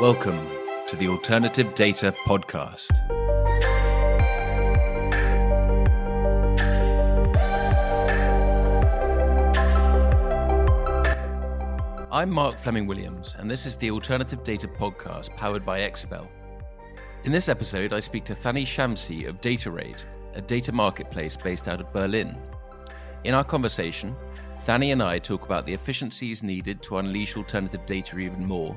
Welcome to the Alternative Data Podcast. I'm Mark Fleming Williams, and this is the Alternative Data Podcast powered by Exabel. In this episode, I speak to Thani Shamsi of Datarade, a data marketplace based out of Berlin. In our conversation, Thani and I talk about the efficiencies needed to unleash alternative data even more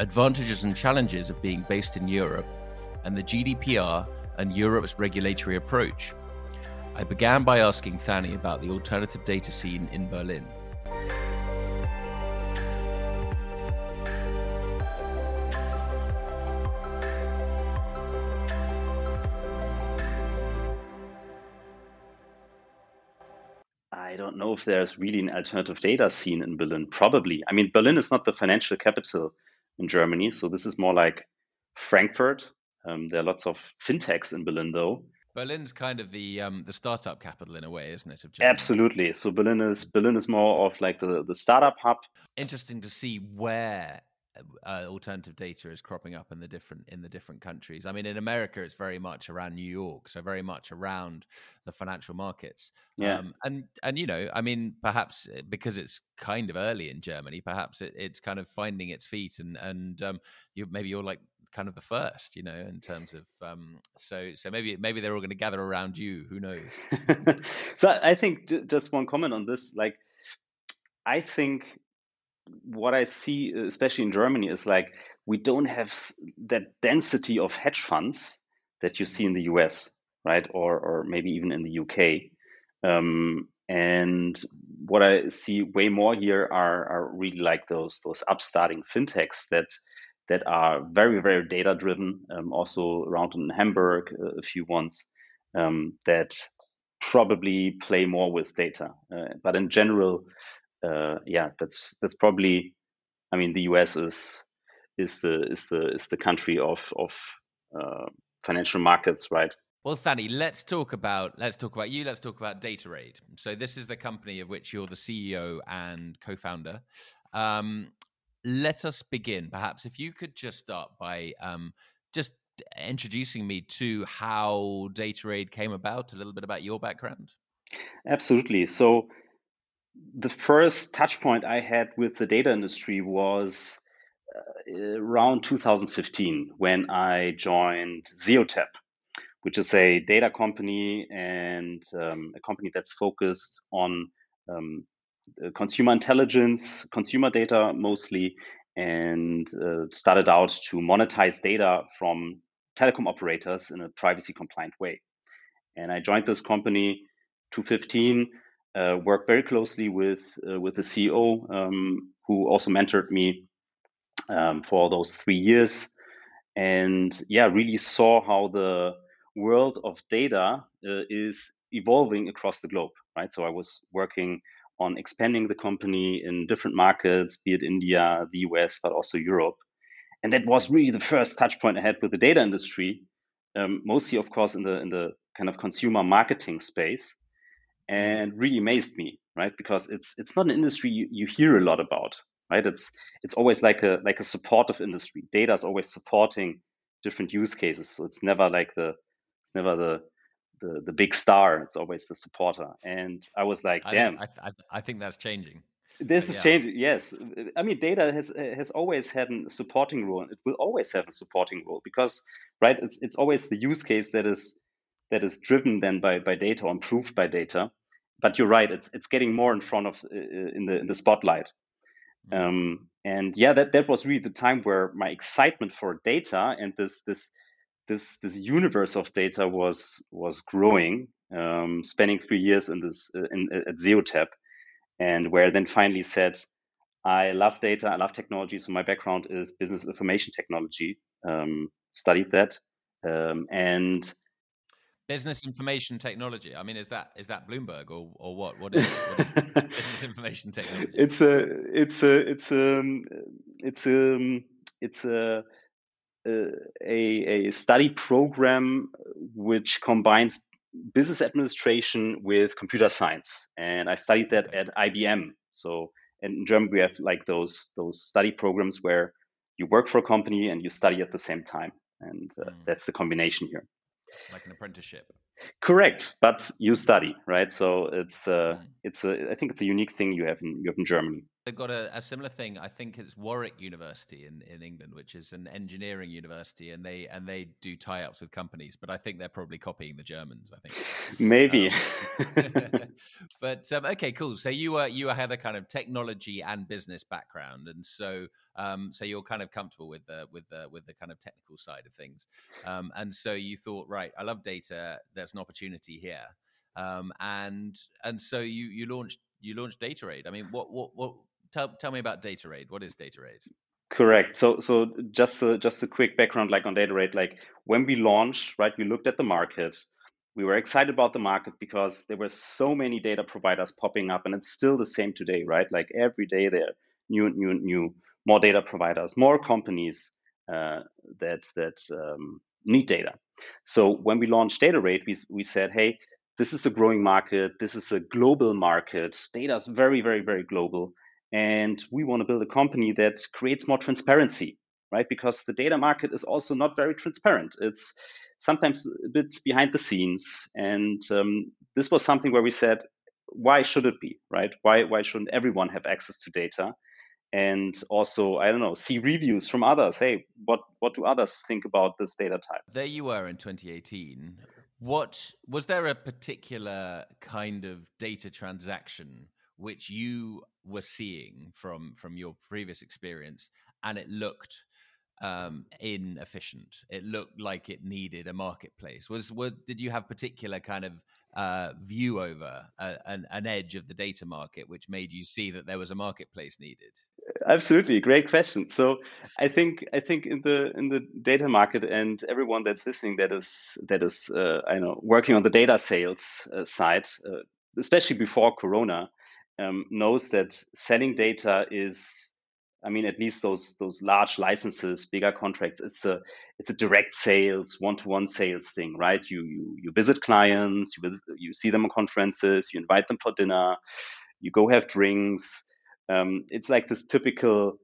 advantages and challenges of being based in Europe, and the GDPR and Europe's regulatory approach. I began by asking Thani about the alternative data scene in Berlin. I don't know if there's really an alternative data scene in Berlin. Probably. I mean, Berlin is not the financial capital in Germany. So this is more like Frankfurt. Um, there are lots of fintechs in Berlin, though. Berlin's kind of the um, the startup capital in a way, isn't it? Absolutely. So Berlin is Berlin is more of like the the startup hub. Interesting to see where uh, alternative data is cropping up in the different in the different countries. I mean, in America, it's very much around New York, so very much around the financial markets. Yeah. Um, and and you know, I mean, perhaps eh, because it's kind of early in Germany, perhaps it, it's kind of finding its feet, and and um, you maybe you're like kind of the first, you know, in terms of um, so so maybe maybe they're all going to gather around you. Who knows? so I think just one comment on this, like. I think what I see, especially in Germany, is like we don't have that density of hedge funds that you see in the US, right? Or, or maybe even in the UK. Um, and what I see way more here are, are really like those those upstarting fintechs that that are very very data driven. Um, also around in Hamburg, uh, a few ones um, that probably play more with data. Uh, but in general, uh, yeah, that's that's probably. I mean, the U.S. is is the is the is the country of of uh, financial markets, right? Well, Thani, let's talk about let's talk about you. Let's talk about Datarade. So this is the company of which you're the CEO and co-founder. Um, let us begin. Perhaps if you could just start by um, just introducing me to how Datarade came about, a little bit about your background. Absolutely. So the first touch point I had with the data industry was uh, around 2015 when I joined Zeotap, which is a data company and um, a company that's focused on um, consumer intelligence, consumer data mostly, and uh, started out to monetize data from telecom operators in a privacy compliant way. And I joined this company 2015 uh, worked very closely with uh, with the CEO, um, who also mentored me um, for those three years, and yeah, really saw how the world of data uh, is evolving across the globe. Right, so I was working on expanding the company in different markets, be it India, the US, but also Europe, and that was really the first touch point I had with the data industry. Um, mostly, of course, in the in the kind of consumer marketing space and really amazed me, right? Because it's it's not an industry you, you hear a lot about, right? It's it's always like a like a supportive industry. Data is always supporting different use cases, so it's never like the it's never the the, the big star. It's always the supporter. And I was like, damn, I, I, I think that's changing. This is yeah. changing. Yes, I mean, data has has always had a supporting role. It will always have a supporting role because, right? It's it's always the use case that is that is driven then by by data or improved by data but you're right. It's it's getting more in front of uh, uh, in the in the spotlight. Mm-hmm. Um, and yeah, that that was really the time where my excitement for data and this this this this universe of data was was growing. Um, spending three years in this uh, in, at Zeotap, and where I then finally said, I love data, I love technology. So my background is business information technology. Um, studied that, um, and business information technology. I mean, is that is that Bloomberg or or what? What is, what is business information technology? It's a it's a it's a um, it's a um, it's a a, a study program which combines business administration with computer science, and I studied that at IBM. So in Germany, we have like those those study programs where you work for a company and you study at the same time, and uh, mm. that's the combination here. Like an apprenticeship. Correct, but you study, right? So it's uh, mm. it's a I think it's a unique thing you have in you have in Germany. They've got a, a, similar thing. I think it's Warwick University in, in England, which is an engineering university, and they and they do tie-ups with companies. But I think they're probably copying the Germans. I think maybe. Um, but um, okay, cool. So you were you had a kind of technology and business background, and so um, so you're kind of comfortable with the with the with the kind of technical side of things. Um, and so you thought, right, I love data. There's an opportunity here. Um, and and so you you launched you launched Datarade. I mean, what what what tell tell me about Datarade. What is Datarade? Correct. So so just a, just a quick background, like on Datarade, like when we launched, right, we looked at the market. We were excited about the market because there were so many data providers popping up, and it's still the same today, right? Like every day there are new new new more data providers, more companies uh, that that um, need data. So when we launched Datarade, we we said, hey, this is a growing market. This is a global market. Data is very very very global. And we want to build a company that creates more transparency right? Because the data market is also not very transparent. It's sometimes a bit behind the scenes. And um, this was something where we said why should it be? right? Why why shouldn't everyone have access to data and also i don't know see reviews from others hey what what do others think about this data type there you were in 2018 what was there a particular kind of data transaction which you were seeing from from your previous experience, and it looked um, inefficient. It looked like it needed a marketplace. Was were, did you have particular kind of uh, view over a, an, an edge of the data market, which made you see that there was a marketplace needed? Absolutely, great question. So I think I think in the in the data market and everyone that's listening that is that is uh, I know working on the data sales uh, side, uh, especially before Corona, um, knows that selling data is I mean, at least those those large licenses, bigger contracts, it's a it's a direct sales, one to one sales thing, right? You you you visit clients, you visit, you see them on conferences, you invite them for dinner, you go have drinks. Um, it's like this typical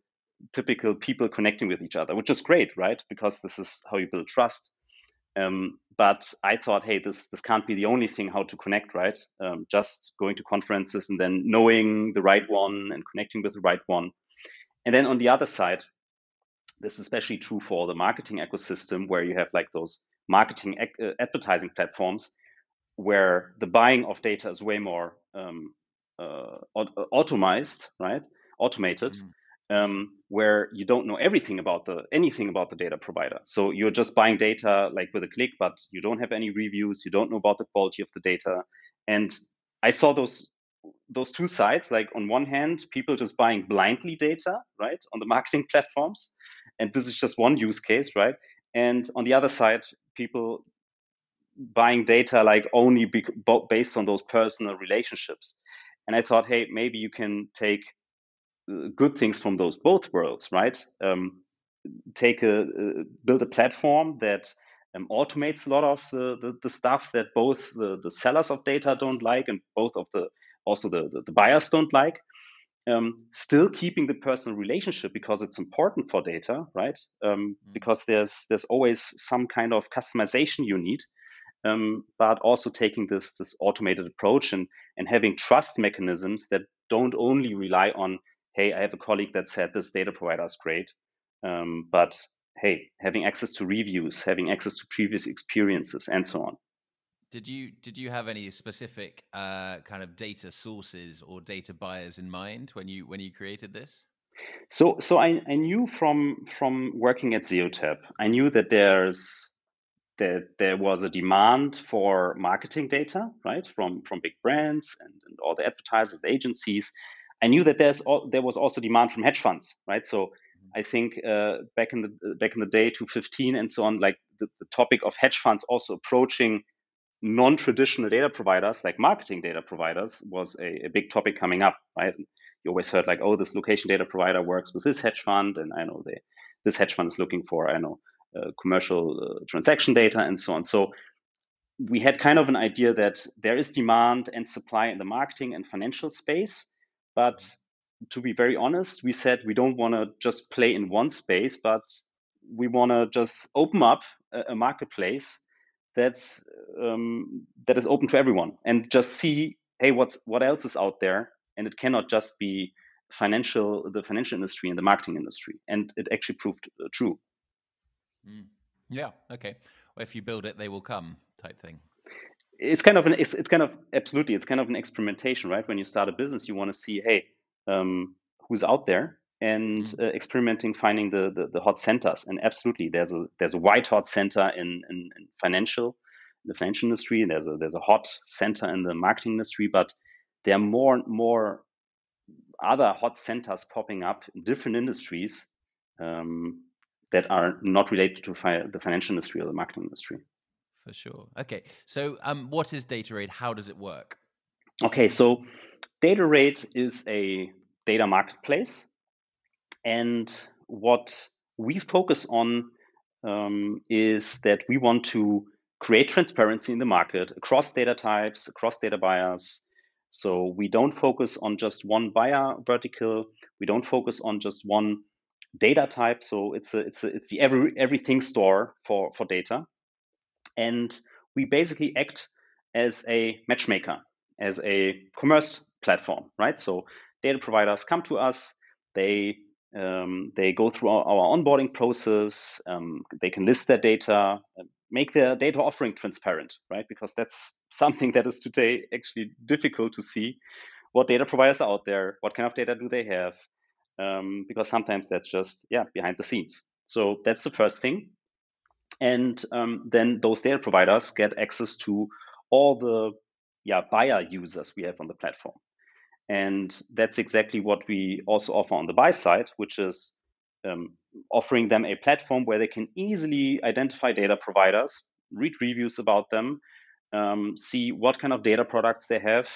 typical people connecting with each other, which is great, right? Because this is how you build trust. Um, but I thought, hey, this this can't be the only thing how to connect, right? Um, just going to conferences and then knowing the right one and connecting with the right one. And then on the other side, this is especially true for the marketing ecosystem, where you have like those marketing uh, advertising platforms, where the buying of data is way more um, uh, automized, right? Automated. Mm-hmm um, where you don't know everything about the anything about the data provider. So you're just buying data like with a click, but you don't have any reviews. You don't know about the quality of the data. And I saw those those two sides. Like on one hand, people just buying blindly data, right, on the marketing platforms, and this is just one use case, right. And on the other side, people buying data like only be- based on those personal relationships. And I thought, hey, maybe you can take good things from those both worlds, right? Um, take a uh, build a platform that um, automates a lot of the, the, the, stuff that both the, the sellers of data don't like and both of the also the, the, the buyers don't like. Um, still keeping the personal relationship because it's important for data, right? Um, mm. Because there's there's always some kind of customization you need, um, but also taking this this automated approach and and having trust mechanisms that don't only rely on hey, I have a colleague that said this data provider is great, um, but hey, having access to reviews, having access to previous experiences, and so on. Did you did you have any specific uh, kind of data sources or data buyers in mind when you when you created this? So so I, I knew from from working at Zeotap, I knew that there's that there was a demand for marketing data, right, from from big brands and, and all the advertisers, the agencies, I knew that there's there was also demand from hedge funds, right? So I think uh, back in the back in the day, 2015 and so on, like the, the topic of hedge funds also approaching non-traditional data providers like marketing data providers was a, a, big topic coming up, right? You always heard like, oh, this location data provider works with this hedge fund, and I know they, this hedge fund is looking for I know commercial uh, transaction data and so on. So we had kind of an idea that there is demand and supply in the marketing and financial space, but to be very honest, we said we don't want to just play in one space, but we want to just open up a, a marketplace that um, that is open to everyone and just see, hey, what's what else is out there, and it cannot just be financial the financial industry and the marketing industry, and it actually proved uh, true. Mm. Yeah. Okay. Well, if you build it, they will come. Type thing it's kind of an it's, it's kind of absolutely it's kind of an experimentation right when you start a business you want to see hey um, who's out there and mm. uh, experimenting finding the, the, the hot centers and absolutely there's a there's a white hot center in, in, in financial the financial industry there's a there's a hot center in the marketing industry but there are more and more other hot centers popping up in different industries um, that are not related to fi- the financial industry or the marketing industry for sure. Okay, so um, what is Datarade? How does it work? Okay, so Datarade is a data marketplace, and what we focus on um, is that we want to create transparency in the market across data types, across data buyers. So we don't focus on just one buyer vertical. We don't focus on just one data type. So it's a it's a it's the every everything store for for data. And we basically act as a matchmaker, as a commerce platform, right? So data providers come to us, they um, they go through our, our onboarding process, um, they can list their data, make their data offering transparent, right? Because that's something that is today actually difficult to see. What data providers are out there? What kind of data do they have? Um, because sometimes that's just yeah behind the scenes. So that's the first thing and um, then those data providers get access to all the yeah buyer users we have on the platform and that's exactly what we also offer on the buy side which is um, offering them a platform where they can easily identify data providers read reviews about them um, see what kind of data products they have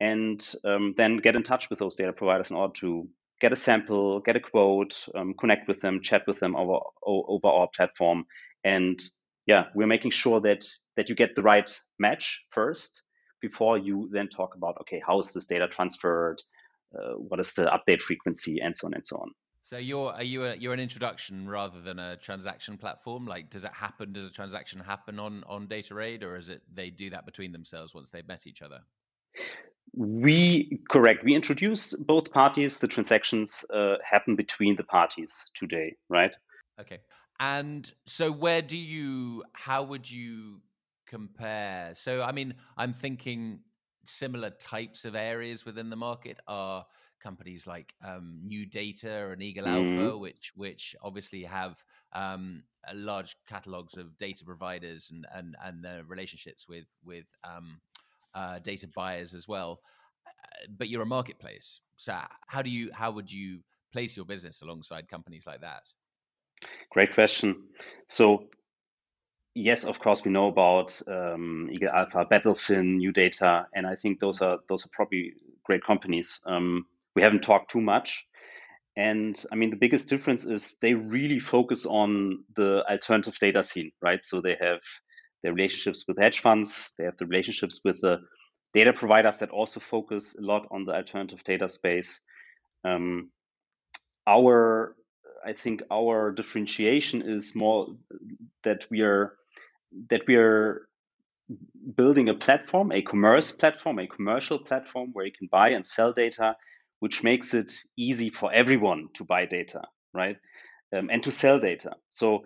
and um, then get in touch with those data providers in order to get a sample, get a quote, um, connect with them, chat with them over over our platform, and yeah we're making sure that that you get the right match first before you then talk about okay how is this data transferred? Uh, what is the update frequency? And so on and so on. So you're are you a, you're an introduction rather than a transaction platform? Like does it happen? Does a transaction happen on on Datarade or is it they do that between themselves once they've met each other we correct we introduce both parties the transactions uh, happen between the parties today right okay and so, where do you, how would you compare? So, I mean, I'm thinking similar types of areas within the market are companies like um, Neudata and Eagle mm-hmm. Alpha, which which obviously have um, large catalogs of data providers and and and their relationships with with um, uh, data buyers as well. Uh, but you're a marketplace, so how do you how would you place your business alongside companies like that? Great question. So yes, of course, we know about um, Eagle Alpha, Battlefin, Neudata, and I think those are those are probably great companies. Um, we haven't talked too much, and I mean the biggest difference is they really focus on the alternative data scene, right? So they have their relationships with hedge funds, they have the relationships with the data providers that also focus a lot on the alternative data space. Um, our I think our differentiation is more that we are that we are building a platform, a commerce platform, a commercial platform where you can buy and sell data, which makes it easy for everyone to buy data, right, um, and to sell data. So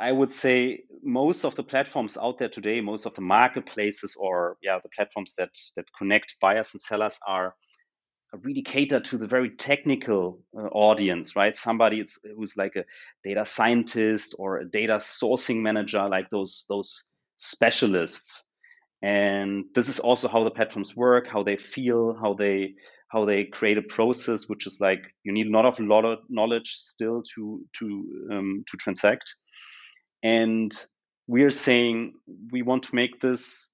I would say most of the platforms out there today, most of the marketplaces or yeah, the platforms that that connect buyers and sellers are really cater to the very technical uh, audience, right? Somebody who's like a data scientist or a data sourcing manager, like those those specialists. And this is also how the platforms work, how they feel, how they how they create a process, which is like you need a lot of lot of knowledge still to to um, to transact. And we are saying we want to make this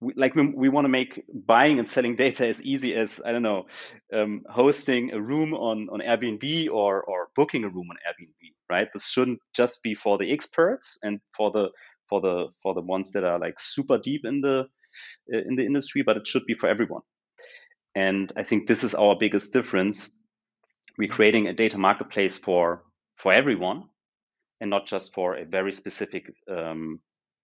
we, like we, we want to make buying and selling data as easy as I don't know, um, hosting a room on on Airbnb or or booking a room on Airbnb, right? This shouldn't just be for the experts and for the for the for the ones that are like super deep in the uh, in the industry, but it should be for everyone. And I think this is our biggest difference. We're creating a data marketplace for for everyone, and not just for a very specific um,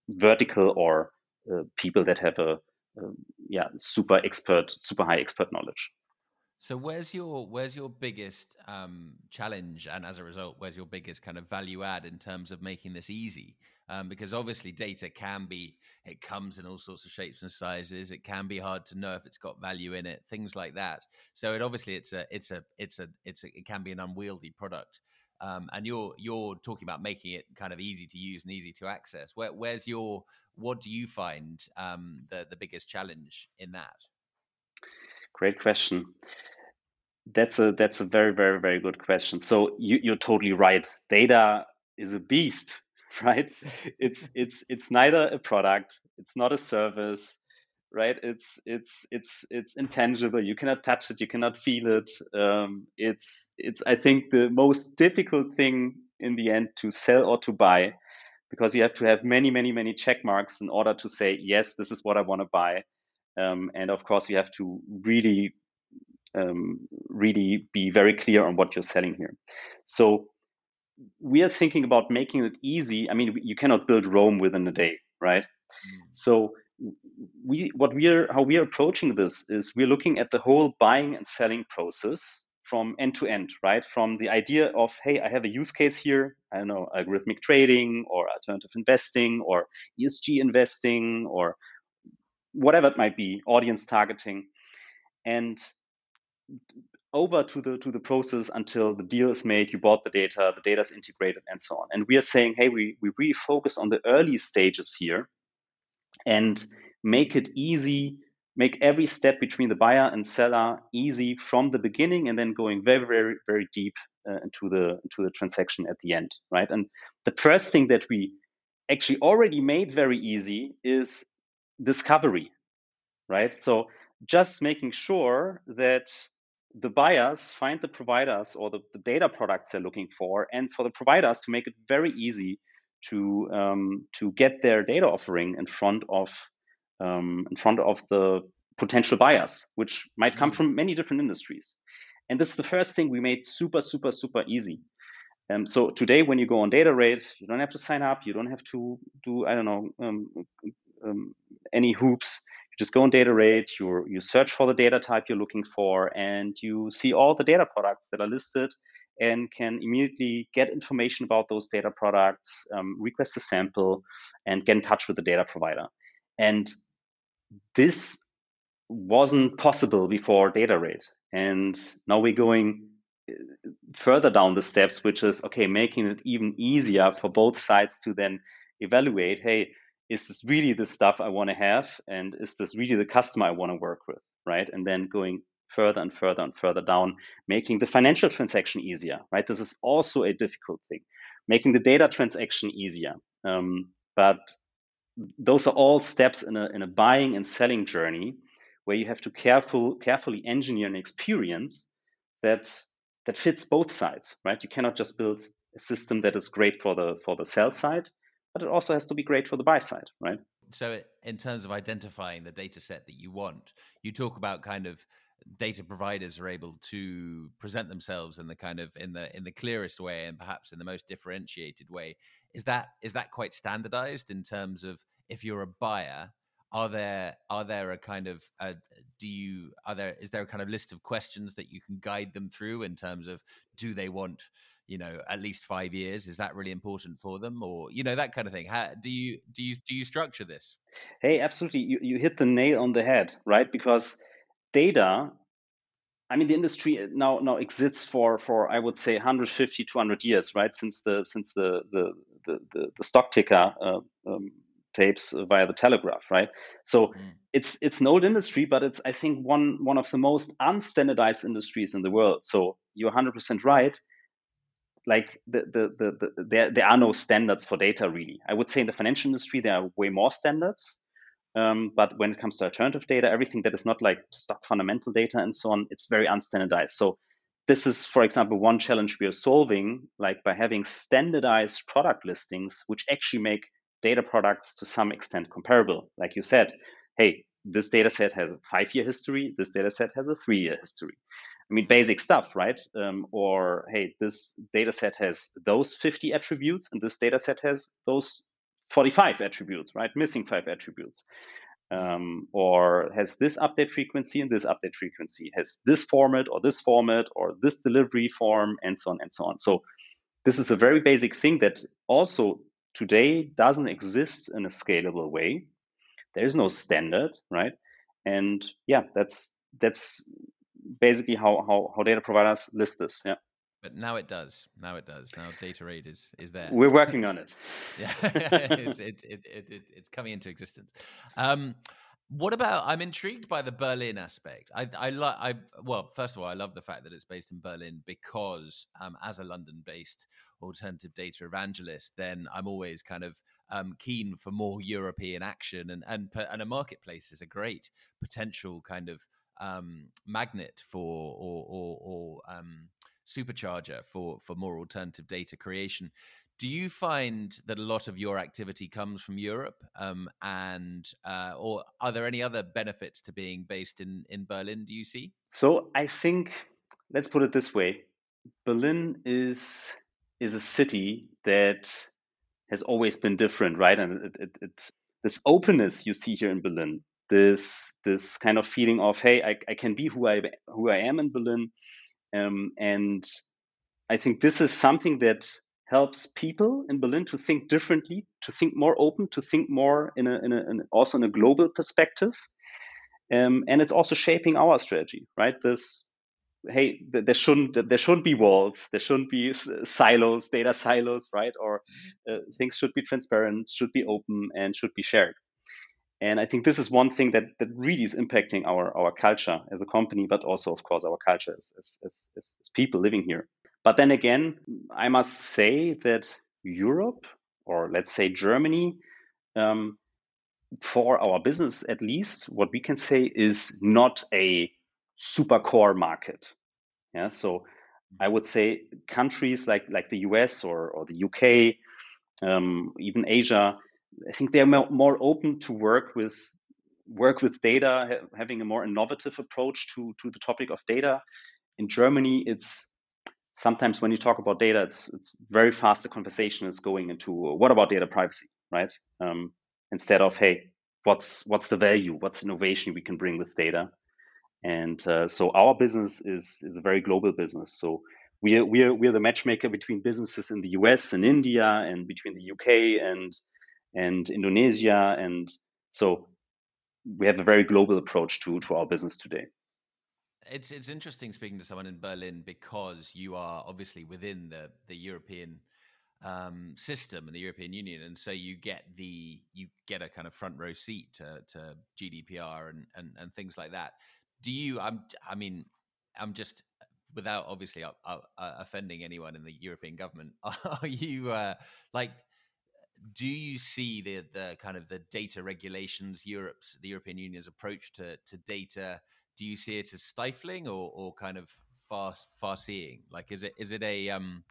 vertical or uh, people that have a, a yeah super expert, super high expert knowledge. So where's your where's your biggest um, challenge, and as a result, where's your biggest kind of value add in terms of making this easy? Um, because obviously, data can be it comes in all sorts of shapes and sizes. It can be hard to know if it's got value in it, things like that. So it obviously it's a it's a it's a it's a, it can be an unwieldy product. Um, and you're you're talking about making it kind of easy to use and easy to access. Where, where's your what do you find um, the the biggest challenge in that? Great question. That's a that's a very very very good question. So you, you're totally right. Data is a beast, right? It's it's it's neither a product, it's not a service, right? It's it's it's it's intangible. You cannot touch it, you cannot feel it. Um, it's it's I think the most difficult thing in the end to sell or to buy, because you have to have many many many check marks in order to say yes, this is what I want to buy. Um, and of course, you have to really um, really be very clear on what you're selling here. So we are thinking about making it easy. I mean, you cannot build Rome within a day, right? Mm. So we what we are how we are approaching this is we're looking at the whole buying and selling process from end to end, right? From the idea of, hey, I have a use case here, I don't know, algorithmic trading or alternative investing or ESG investing or whatever it might be, audience targeting. And over to the to the process until the deal is made you bought the data the data is integrated and so on and we are saying hey we, we really focus on the early stages here and make it easy make every step between the buyer and seller easy from the beginning and then going very very very deep uh, into the into the transaction at the end right? And the first thing that we actually already made very easy is discovery right? So just making sure that the buyers find the providers or the, the, data products they're looking for, and for the providers to make it very easy to um, to get their data offering in front of um, in front of the potential buyers, which might come mm. from many different industries. And this is the first thing we made super, super, super easy. Um, so today, when you go on Datarade, you don't have to sign up. You don't have to do I don't know um, um, any hoops You just go on Datarade, you you search for the data type you're looking for, and you see all the data products that are listed and can immediately get information about those data products, um, request a sample, and get in touch with the data provider. And this wasn't possible before Datarade. And now we're going uh, further down the steps, which is okay, making it even easier for both sides to then evaluate hey, is this really the stuff I want to have? And is this really the customer I want to work with? Right. And then going further and further and further down, making the financial transaction easier. Right. This is also a difficult thing, making the data transaction easier. Um, but those are all steps in a, in a buying and selling journey where you have to careful, carefully engineer an experience that that fits both sides, right? You cannot just build a system that is great for the for the sell side but it also has to be great for the buy side, right? So, in terms of identifying the data set that you want, you talk about kind of data providers are able to present themselves in the kind of in the in the clearest way and perhaps in the most differentiated way. Is that is that quite standardized in terms of if you're a buyer are there are there a kind of uh, do you are there is there a kind of list of questions that you can guide them through in terms of do they want you know at least five years? Is that really important for them? Or you know that kind of thing. How do you do you do you structure this? Hey absolutely. You, you hit the nail on the head right? Because data i mean the industry now now exists for for i would say 150 200 years right since the since the the the, the, the stock ticker uh, um, tapes via the telegraph right so mm. it's it's an old industry but it's i think one one of the most unstandardized industries in the world so you're 100% right like the, the, the, the, there, there are no standards for data really. I would say in the financial industry, there are way more standards. Um, but when it comes to alternative data, everything that is not like stock fundamental data and so on, it's very unstandardized. So this is, for example, one challenge we are solving, like by having standardized product listings, which actually make data products to some extent comparable. Like you said, hey, this data set has a five year history, this data set has a three year history. I mean, basic stuff, right? Um, or hey, this data set has those 50 attributes, and this data set has those 45 attributes, right? Missing five attributes. Um, or has this update frequency and this update frequency, has this format or this format or this delivery form, and so on and so on. So, this is a very basic thing that also today doesn't exist in a scalable way. There is no standard, right? And yeah, that's that's basically how how, how data providers list this. Yeah. But now it does. Now it does. Now Datarade is is there. We're working on it. yeah, it's it, it, it, it, it's coming into existence. Um, what about? I'm intrigued by the Berlin aspect. I I like. I well, first of all, I love the fact that it's based in Berlin because, um, as a London-based alternative data evangelist, then I'm always kind of um, keen for more European action, and and and a marketplace is a great potential kind of um, magnet for or or, or um, supercharger for for more alternative data creation. Do you find that a lot of your activity comes from Europe, um, and uh, or are there any other benefits to being based in in Berlin? Do you see? So I think let's put it this way: Berlin is is a city that has always been different, right? And it, it, it, this openness you see here in Berlin, this this kind of feeling of hey, I, I can be who I who I am in Berlin, um, and I think this is something that helps people in Berlin to think differently, to think more open, to think more in a, in a in also in a global perspective. Um, and it's also shaping our strategy, right? This, hey, there shouldn't there shouldn't be walls, there shouldn't be silos, data silos, right? Or uh, things should be transparent, should be open, and should be shared. And I think this is one thing that, that really is impacting our, our culture as a company, but also, of course, our culture as, as, as, as people living here. But then again, I must say that Europe, or let's say Germany, um, for our business at least, what we can say is not a super core market. Yeah, so I would say countries like like the US or, or the UK, um, even Asia, I think they're more open to work with work with data, ha- having a more innovative approach to to the topic of data. In Germany, it's sometimes when you talk about data, it's it's very fast. The conversation is going into what about data privacy, right? Um, instead of hey, what's what's the value, what's innovation we can bring with data, and uh, so our business is is a very global business. So we are, we are we are the matchmaker between businesses in the US and India, and between the UK and and Indonesia. And so we have a very global approach to, to our business today. It's it's interesting speaking to someone in Berlin because you are obviously within the the European um, system and the European Union, and so you get the you get a kind of front row seat to, to GDPR and, and and things like that. Do you? I'm. I mean, I'm just without obviously uh, uh, offending anyone in the European government. Are you uh, like? Do you see the the kind of the data regulations, Europe's the European Union's approach to to data? Do you see it as stifling or or kind of far far seeing? Like, is it is it a um,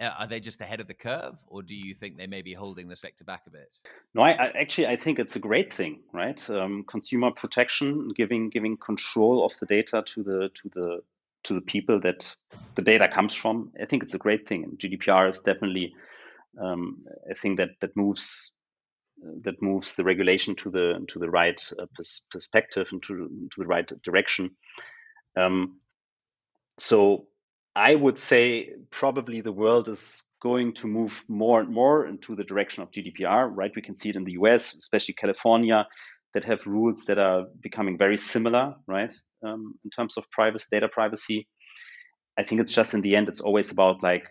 are they just ahead of the curve, or do you think they may be holding the sector back a bit? No, I, I actually I think it's a great thing, right? Um, consumer protection, giving giving control of the data to the to the to the people that the data comes from. I think it's a great thing, and GDPR is definitely um, I think that that moves that moves the regulation to the to the right uh, pers- perspective and to to the right direction. Um, so I would say probably the world is going to move more and more into the direction of GDPR. Right, we can see it in the U.S., especially California, that have rules that are becoming very similar. Right, um, in terms of privacy, data privacy. I think it's just in the end, it's always about like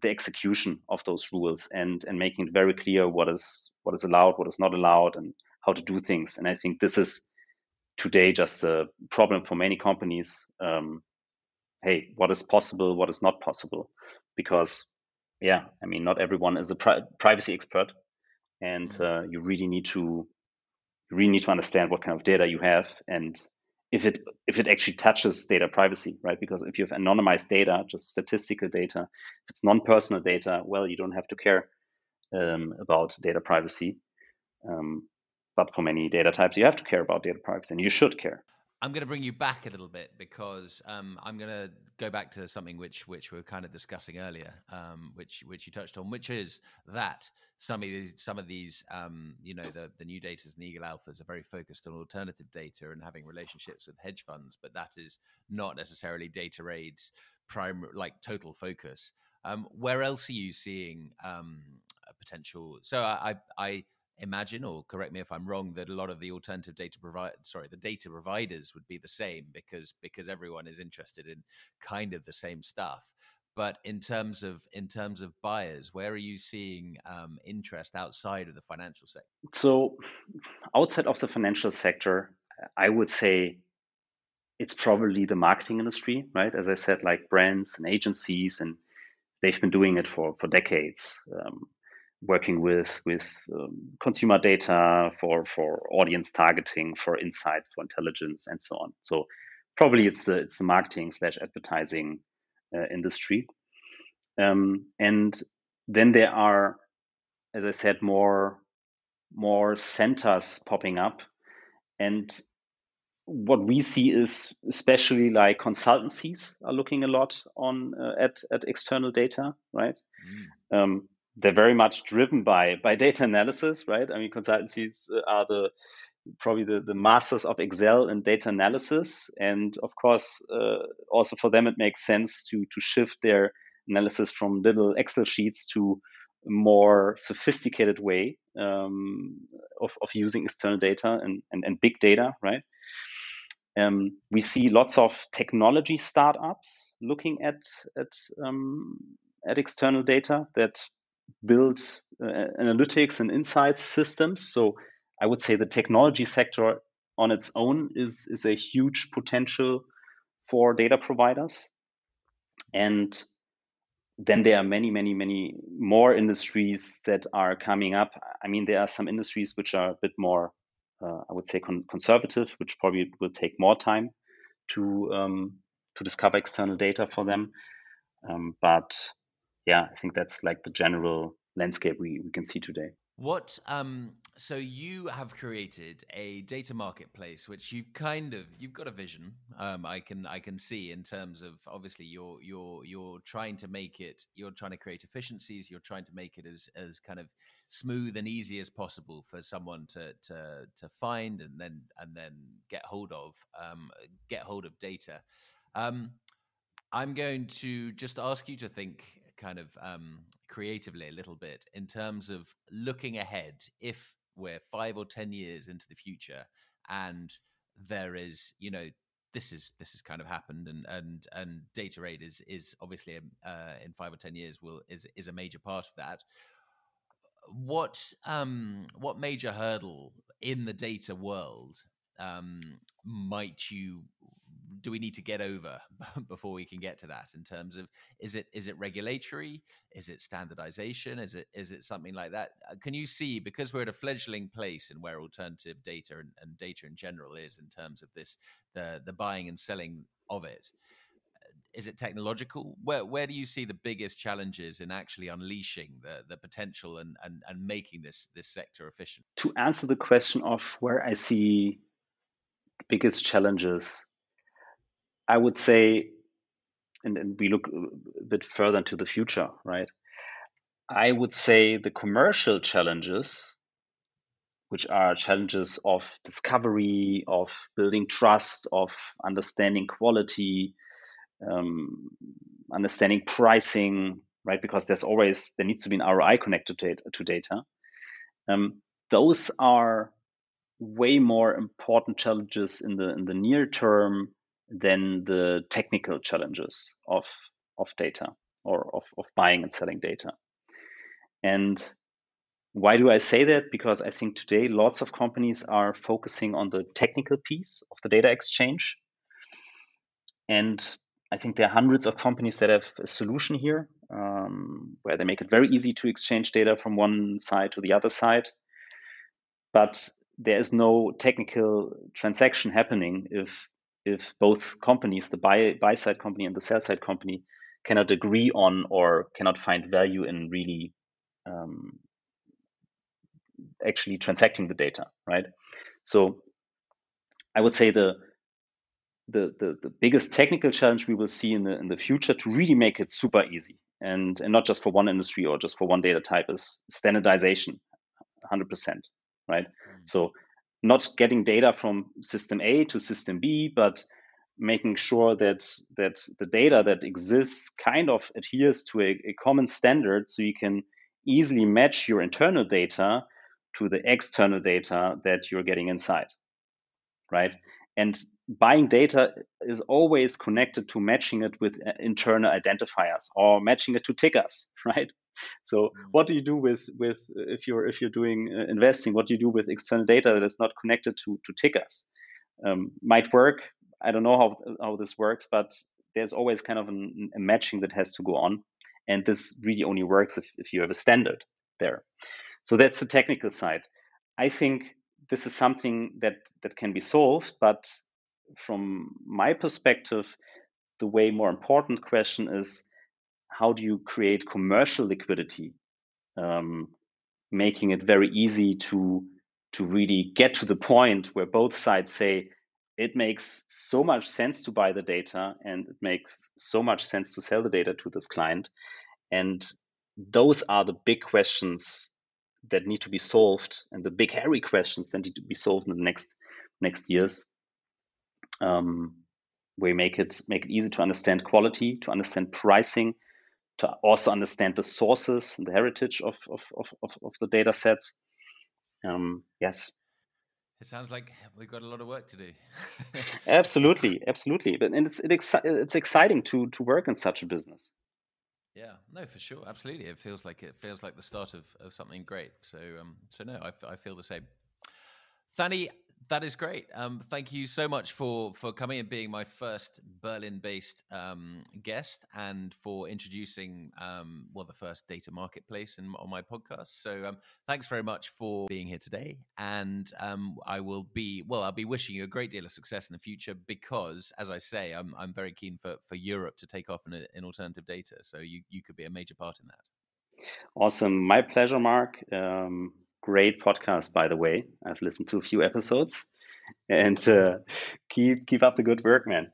the execution of those rules and and making it very clear what is what is allowed, what is not allowed, and how to do things. And I think this is today just a problem for many companies. Um, hey, what is possible, what is not possible? Because yeah, I mean, not everyone is a pri- privacy expert, and mm-hmm. uh, you really need to you really need to understand what kind of data you have and if it if it actually touches data privacy, right? Because if you have anonymized data, just statistical data, if it's non-personal data, well, you don't have to care um, about data privacy. Um, but for many data types, you have to care about data privacy, and you should care. I'm going to bring you back a little bit because um, I'm going to go back to something which which we were kind of discussing earlier, um, which which you touched on, which is that some of these some of these um, you know the the Neudatas and eagle alphas are very focused on alternative data and having relationships with hedge funds, but that is not necessarily Datarade's prime like total focus. Um, where else are you seeing um, potential? So I I imagine, or correct me if I'm wrong, that a lot of the alternative data provide sorry, the data providers would be the same because because everyone is interested in kind of the same stuff. But in terms of in terms of buyers, where are you seeing um, interest outside of the financial sector? So, outside of the financial sector, I would say it's probably the marketing industry, right? As I said, like brands and agencies, and they've been doing it for for decades. Um, working with with um, consumer data for for audience targeting, for insights, for intelligence, and so on. So probably it's the it's the marketing slash advertising uh, industry, um, and then there are, as I said, more more centers popping up, and what we see is especially like consultancies are looking a lot on uh, at at external data, right? Mm. Um, they're very much driven by by data analysis, right? I mean, consultancies uh, are the probably the, the masters of Excel and data analysis, and of course, uh, also for them it makes sense to to shift their analysis from little Excel sheets to a more sophisticated way um, of, of using external data and, and, and big data, right? Um, we see lots of technology startups looking at at um, at external data that build uh, analytics and insights systems. So I would say the technology sector on its own is is a huge potential for data providers. And then there are many, many, many more industries that are coming up. I mean, there are some industries which are a bit more, uh, I would say, con- conservative, which probably will take more time to um, to discover external data for them. Um, but yeah, I think that's like the general landscape we, we can see today. What um so you have created a data marketplace which you've kind of you've got a vision um I can I can see in terms of obviously you're you're you're trying to make it you're trying to create efficiencies you're trying to make it as as kind of smooth and easy as possible for someone to to to find and then and then get hold of um get hold of data um I'm going to just ask you to think kind of um, creatively a little bit in terms of looking ahead if we're five or ten years into the future and there is you know this is this has kind of happened and and and Datarade is is obviously uh, in five or ten years will is is a major part of that. What um what major hurdle in the data world um might you do we need to get over before we can get to that in terms of is it is it regulatory? Is it standardization? Is it is it something like that? Uh, can you see because we're at a fledgling place in where alternative data and, and data in general is in terms of this the the buying and selling of it uh, it technological? Where where do you see the biggest challenges in actually unleashing the the potential and and, and making this this sector efficient? To answer the question of where i see biggest challenges I would say, and, and we look a bit further into the future, right? I would say the commercial challenges, which are challenges of discovery, of building trust, of understanding quality, um, understanding pricing, right? Because there's always there needs to be an ROI connected to, to data. Um, those are way more important challenges in the in the near term than the technical challenges of of data or of, of buying and selling data. And why do I say that? Because I think today lots of companies are focusing on the technical piece of the data exchange. And I think there are hundreds of companies that have a solution here um, where they make it very easy to exchange data from one side to the other side. But there is no technical transaction happening if if both companies, the buy buy side company and the sell side company, cannot agree on or cannot find value in really um, actually transacting the data, right? So I would say the the, the, the biggest technical challenge we will see in the in the future to really make it super easy and, and not just for one industry or just for one data type is standardization 100% right mm-hmm. so not getting data from system a to system b but making sure that that the data that exists kind of adheres to a, a common standard so you can easily match your internal data to the external data that you're getting inside right and buying data is always connected to matching it with uh, internal identifiers or matching it to tickers right? So mm. what do you do with with if you're if you're doing uh, investing what do you do with external data that's not connected to to tickers? Um, might work. I don't know how how this works but there's always kind of an, a matching that has to go on. And this really only works if, if you have a standard there. So that's the technical side. I think this is something that that can be solved but from my perspective the way more important question is how do you create commercial liquidity? Um, making it very easy to to really get to the point where both sides say it makes so much sense to buy the data and it makes so much sense to sell the data to this client. And those are the big questions that need to be solved and the big hairy questions that need to be solved in the next next years um, we make it make it easy to understand quality to understand pricing to also understand the sources and the heritage of of, of, of, of the data sets. Um, yes. It sounds like we've got a lot of work to do. Absolutely absolutely. But and it's it exci- it's exciting to to work in such a business yeah, no, for sure, absolutely. It feels like it feels like the start of, of something great. So, um, so no, I, I feel the same. Thani, that is great. Um, thank you so much for for coming and being my first Berlin-based um, guest, and for introducing um, well the first data marketplace in, on my podcast. So um, thanks very much for being here today, and um, I will be well. I'll be wishing you a great deal of success in the future because, as I say, I'm I'm very keen for for Europe to take off in, in alternative data. So you you could be a major part in that. Awesome, my pleasure, Mark. Um, great podcast, by the way. I've listened to a few episodes, and uh, keep keep up the good work, man.